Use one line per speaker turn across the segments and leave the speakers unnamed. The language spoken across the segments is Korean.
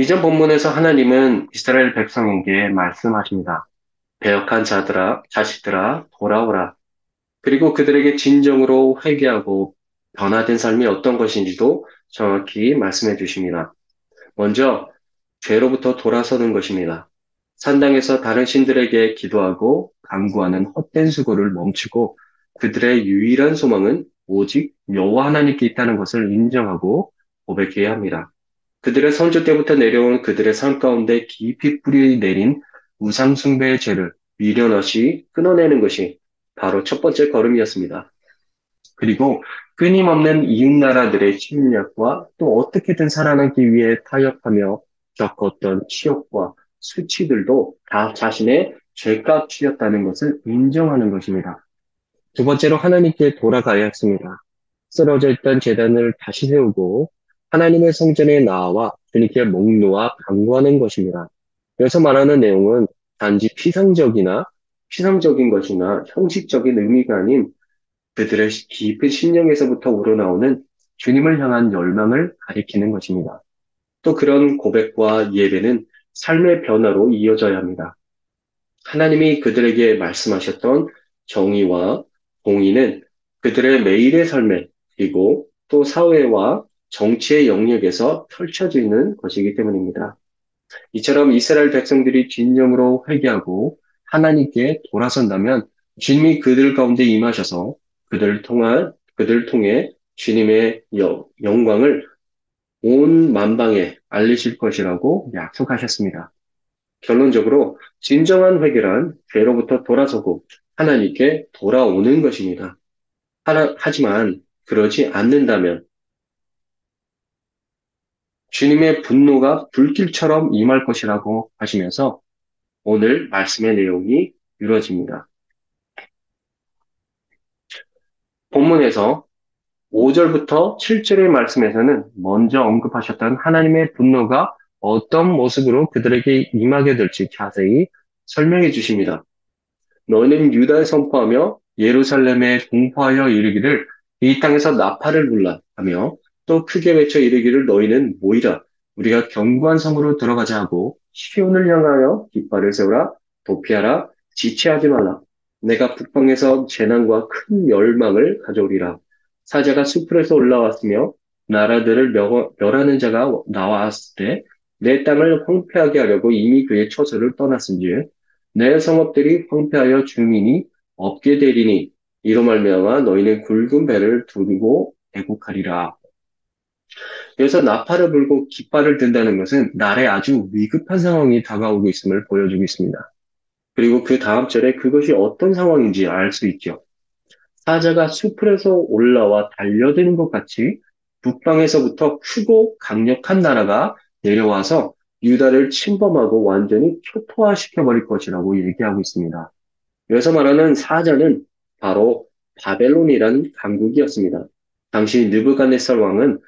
이전 본문에서 하나님은 이스라엘 백성에게 말씀하십니다. 배역한 자들아, 자식들아, 돌아오라. 그리고 그들에게 진정으로 회개하고 변화된 삶이 어떤 것인지도 정확히 말씀해 주십니다. 먼저 죄로부터 돌아서는 것입니다. 산당에서 다른 신들에게 기도하고 강구하는 헛된 수고를 멈추고 그들의 유일한 소망은 오직 여호와 하나님께 있다는 것을 인정하고 고백해야 합니다. 그들의 선조 때부터 내려온 그들의 삶 가운데 깊이 뿌리 내린 우상 숭배의 죄를 미련 없이 끊어내는 것이 바로 첫 번째 걸음이었습니다. 그리고 끊임없는 이웃 나라들의 침략과 또 어떻게든 살아남기 위해 타협하며 겪었던 치욕과 수치들도 다 자신의 죄값이었다는 것을 인정하는 것입니다. 두 번째로 하나님께 돌아가야 했습니다. 쓰러져 있던 재단을 다시 세우고 하나님의 성전에 나와 주님께 목 놓아 강구하는 것입니다. 여기서 말하는 내용은 단지 피상적이나 피상적인 것이나 형식적인 의미가 아닌 그들의 깊은 심령에서부터 우러나오는 주님을 향한 열망을 가리키는 것입니다. 또 그런 고백과 예배는 삶의 변화로 이어져야 합니다. 하나님이 그들에게 말씀하셨던 정의와 공의는 그들의 매일의 삶에 그리고 또 사회와 정치의 영역에서 펼쳐지는 것이기 때문입니다. 이처럼 이스라엘 백성들이 진정으로 회개하고 하나님께 돌아선다면 주님이 그들 가운데 임하셔서 그들을 통한 그들을 통해 주님의 영광을 온 만방에 알리실 것이라고 약속하셨습니다. 결론적으로 진정한 회개란 죄로부터 돌아서고 하나님께 돌아오는 것입니다. 하지만 그러지 않는다면 주님의 분노가 불길처럼 임할 것이라고 하시면서 오늘 말씀의 내용이 이루어집니다. 본문에서 5절부터 7절의 말씀에서는 먼저 언급하셨던 하나님의 분노가 어떤 모습으로 그들에게 임하게 될지 자세히 설명해 주십니다. 너희는 유다에 선포하며 예루살렘에 공포하여 이르기를 이 땅에서 나팔을 불라 하며 또 크게 외쳐 이르기를 너희는 모이라. 우리가 견고한 성으로 들어가자 하고 시온을 향하여 깃발을 세우라. 도피하라. 지체하지 말라. 내가 북방에서 재난과 큰 멸망을 가져오리라. 사자가 숲에서 올라왔으며 나라들을 멸하는 자가 나왔을 때 내 땅을 황폐하게 하려고 이미 그의 처소를 떠났은지 내 성읍들이 황폐하여 주민이 없게 되리니 이로 말미암아 너희는 굵은 배를 두고 애국하리라. 그래서 나팔을 불고 깃발을 든다는 것은 날에 아주 위급한 상황이 다가오고 있음을 보여주고 있습니다. 그리고 그 다음 절에 그것이 어떤 상황인지 알 수 있죠. 사자가 숲에서 올라와 달려드는 것 같이 북방에서부터 크고 강력한 나라가 내려와서 유다를 침범하고 완전히 초토화시켜버릴 것이라고 얘기하고 있습니다. 여기서 말하는 사자는 바로 바벨론이라는 강국이었습니다. 당시 느부갓네살 왕은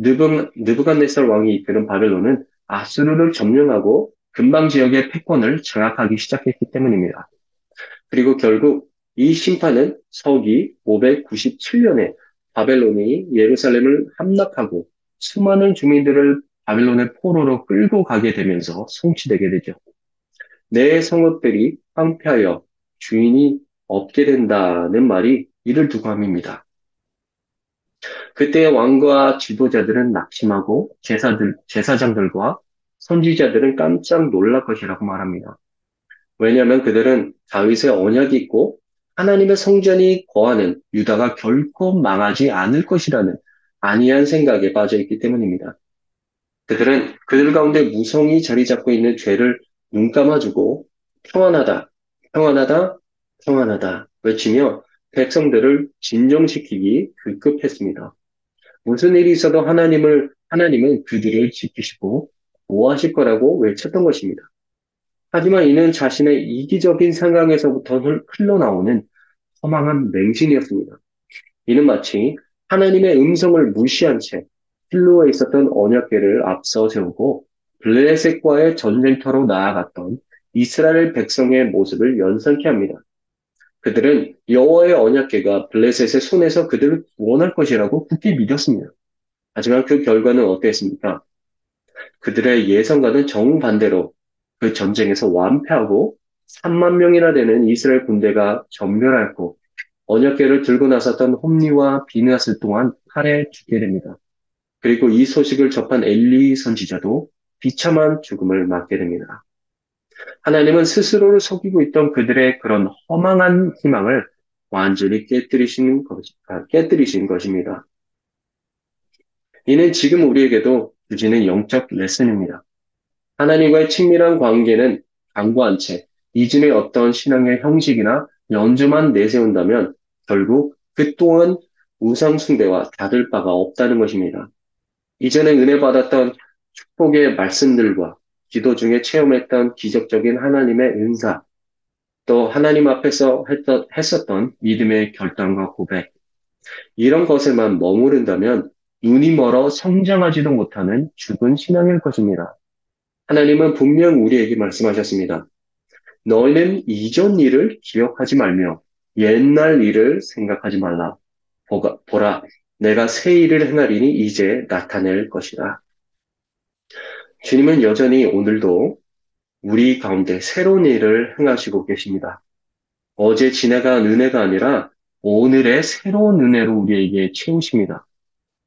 느부, 느부갓네살 왕이 이끄는 바벨론은 아수르를 점령하고 근방 지역의 패권을 장악하기 시작했기 때문입니다. 그리고 결국 이 심판은 서기 597년에 바벨론이 예루살렘을 함락하고 수많은 주민들을 바벨론의 포로로 끌고 가게 되면서 성취되게 되죠. 내 성읍들이 황폐하여 주인이 없게 된다는 말이 이를 두고 함입니다. 그때 왕과 지도자들은 낙심하고 제사들, 제사장들과 선지자들은 깜짝 놀랄 것이라고 말합니다. 왜냐하면 그들은 다윗의 언약이 있고 하나님의 성전이 거하는 유다가 결코 망하지 않을 것이라는 안이한 생각에 빠져 있기 때문입니다. 그들은 그들 가운데 무성이 자리 잡고 있는 죄를 눈 감아주고 평안하다, 평안하다, 평안하다 외치며 백성들을 진정시키기 급급했습니다. 무슨 일이 있어도 하나님을, 하나님은 그들을 지키시고 보호하실 거라고 외쳤던 것입니다. 하지만 이는 자신의 이기적인 상황에서부터 흘러나오는 허망한 맹신이었습니다. 이는 마치 하나님의 음성을 무시한 채 실로에 있었던 언약궤를 앞서 세우고 블레셋과의 전쟁터로 나아갔던 이스라엘 백성의 모습을 연상케 합니다. 그들은 여호와의 언약궤가 블레셋의 손에서 그들을 구원할 것이라고 굳게 믿었습니다. 하지만 그 결과는 어땠습니까? 그들의 예상과는 정반대로 그 전쟁에서 완패하고 3만 명이나 되는 이스라엘 군대가 전멸하였고 언약궤를 들고 나섰던 홈리와 비느하스 또한 칼에 죽게 됩니다. 그리고 이 소식을 접한 엘리 선지자도 비참한 죽음을 맞게 됩니다. 하나님은 스스로를 속이고 있던 그들의 그런 허망한 희망을 완전히 깨뜨리신, 것, 아, 깨뜨리신 것입니다. 이는 지금 우리에게도 주지는 영적 레슨입니다. 하나님과의 친밀한 관계는 강구한 채 이전의 어떤 신앙의 형식이나 연주만 내세운다면 결국 그 또한 우상숭배와 닫을 바가 없다는 것입니다. 이전에 은혜 받았던 축복의 말씀들과 기도 중에 체험했던 기적적인 하나님의 은사, 또 하나님 앞에서 했던, 했었던 믿음의 결단과 고백, 이런 것에만 머무른다면 눈이 멀어 성장하지도 못하는 죽은 신앙일 것입니다. 하나님은 분명 우리에게 말씀하셨습니다. 너희는 이전 일을 기억하지 말며 옛날 일을 생각하지 말라. 보라, 내가 새 일을 행하리니 이제 나타낼 것이다. 주님은 여전히 오늘도 우리 가운데 새로운 일을 행하시고 계십니다. 어제 지나간 은혜가 아니라 오늘의 새로운 은혜로 우리에게 채우십니다.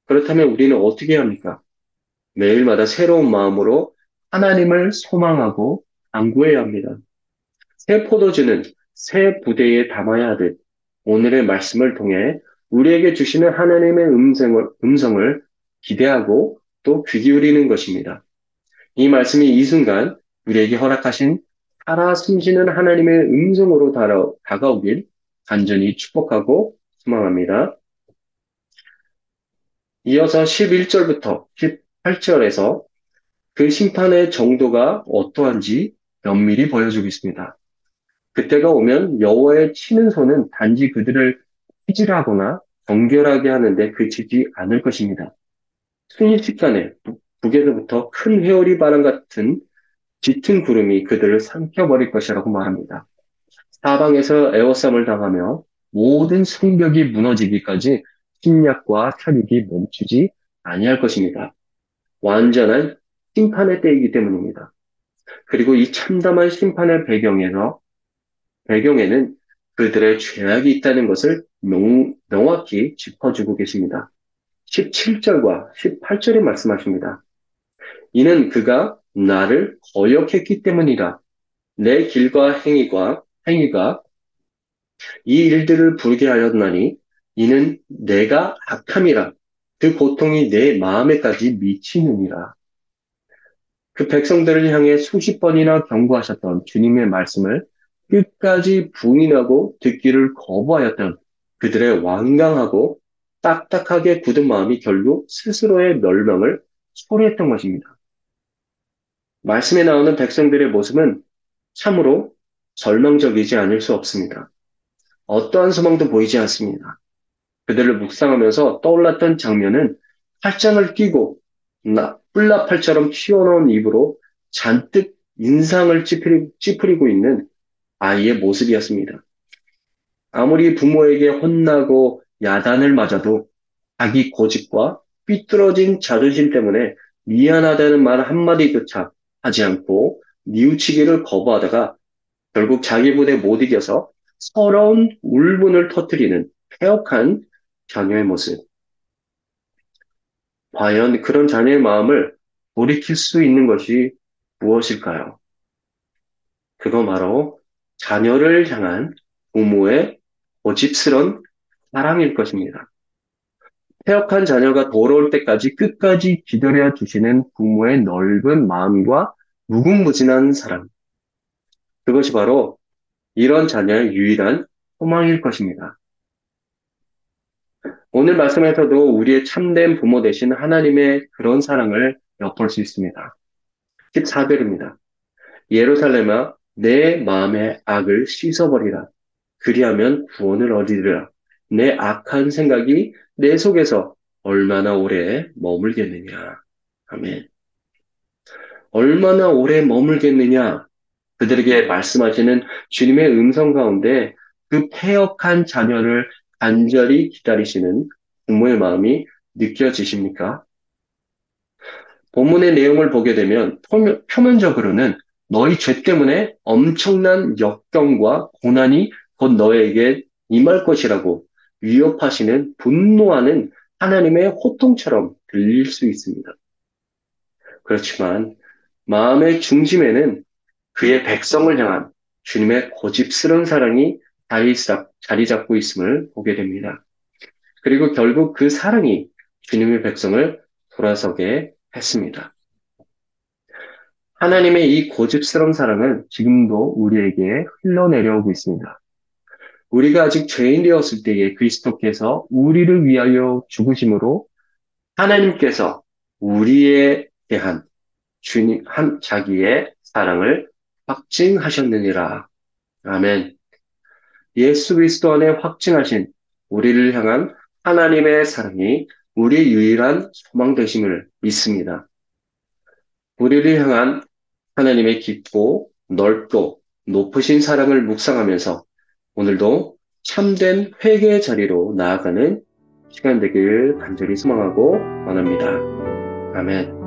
그렇다면 우리는 어떻게 합니까? 매일마다 새로운 마음으로 하나님을 소망하고 안구해야 합니다. 새 포도주는 새 부대에 담아야 하듯 오늘의 말씀을 통해 우리에게 주시는 하나님의 음성을, 음성을 기대하고 또 귀 기울이는 것입니다. 이 말씀이 이 순간 우리에게 허락하신 살아 숨쉬는 하나님의 음성으로 다가오길 간절히 축복하고 소망합니다. 이어서 11절부터 18절에서 그 심판의 정도가 어떠한지 면밀히 보여주고 있습니다. 그때가 오면 여호와의 치는 손은 단지 그들을 휘질하거나 정결하게 하는데 그치지 않을 것입니다. 순식간에 북에서부터 큰 회오리 바람 같은 짙은 구름이 그들을 삼켜버릴 것이라고 말합니다. 사방에서 에워쌈을 당하며 모든 성벽이 무너지기까지 침략과 탈육이 멈추지 아니할 것입니다. 완전한 심판의 때이기 때문입니다. 그리고 이 참담한 심판의 배경에서 배경에는 그들의 죄악이 있다는 것을 명, 명확히 짚어주고 계십니다. 17절과 18절에 말씀하십니다. 이는 그가 나를 거역했기 때문이라. 내 길과 행위가, 행위가 이 일들을 부르게 하였나니 이는 내가 악함이라. 그 고통이 내 마음에까지 미치느니라. 그 백성들을 향해 수십 번이나 경고하셨던 주님의 말씀을 끝까지 부인하고 듣기를 거부하였던 그들의 완강하고 딱딱하게 굳은 마음이 결국 스스로의 멸망을 초래했던 것입니다. 말씀에 나오는 백성들의 모습은 참으로 절망적이지 않을 수 없습니다. 어떠한 소망도 보이지 않습니다. 그들을 묵상하면서 떠올랐던 장면은 팔짱을 끼고 뿔나팔처럼 튀어나온 입으로 잔뜩 인상을 찌푸리, 고 있는 아이의 모습이었습니다. 아무리 부모에게 혼나고 야단을 맞아도 자기 고집과 삐뚤어진 자존심 때문에 미안하다는 말 한마디조차 하지 않고 뉘우치기를 거부하다가 결국 자기 부대 못 이겨서 서러운 울분을 터뜨리는 폐역한 자녀의 모습. 과연 그런 자녀의 마음을 돌이킬 수 있는 것이 무엇일까요? 그거 바로 자녀를 향한 부모의 고집스런 사랑일 것입니다. 폐역한 자녀가 돌아올 때까지 끝까지 기다려 주시는 부모의 넓은 마음과 무궁무진한 사랑. 그것이 바로 이런 자녀의 유일한 소망일 것입니다. 오늘 말씀에서도 우리의 참된 부모 되신 하나님의 그런 사랑을 엿볼 수 있습니다. 14절입니다. 예루살렘아 내 마음의 악을 씻어버리라. 그리하면 구원을 얻으리라. 내 악한 생각이 내 속에서 얼마나 오래 머물겠느냐. 아멘. 얼마나 오래 머물겠느냐. 그들에게 말씀하시는 주님의 음성 가운데 그 폐역한 자녀를 간절히 기다리시는 부모의 마음이 느껴지십니까? 본문의 내용을 보게 되면 표면, 표면적으로는 너희 죄 때문에 엄청난 역경과 고난이 곧 너에게 임할 것이라고 위협하시는 분노하는 하나님의 호통처럼 들릴 수 있습니다. 그렇지만 마음의 중심에는 그의 백성을 향한 주님의 고집스러운 사랑이 자리 잡고 있음을 보게 됩니다. 그리고 결국 그 사랑이 주님의 백성을 돌아서게 했습니다. 하나님의 이 고집스러운 사랑은 지금도 우리에게 흘러내려오고 있습니다. 우리가 아직 죄인 되었을 때에 그리스도께서 우리를 위하여 죽으심으로 하나님께서 우리에 대한 주님 한 자기의 사랑을 확증하셨느니라. 아멘. 예수 그리스도 안에 확증하신 우리를 향한 하나님의 사랑이 우리의 유일한 소망 되심을 믿습니다. 우리를 향한 하나님의 깊고 넓고 높으신 사랑을 묵상하면서 오늘도 참된 회개의 자리로 나아가는 시간 되길 간절히 소망하고 원합니다. 아멘.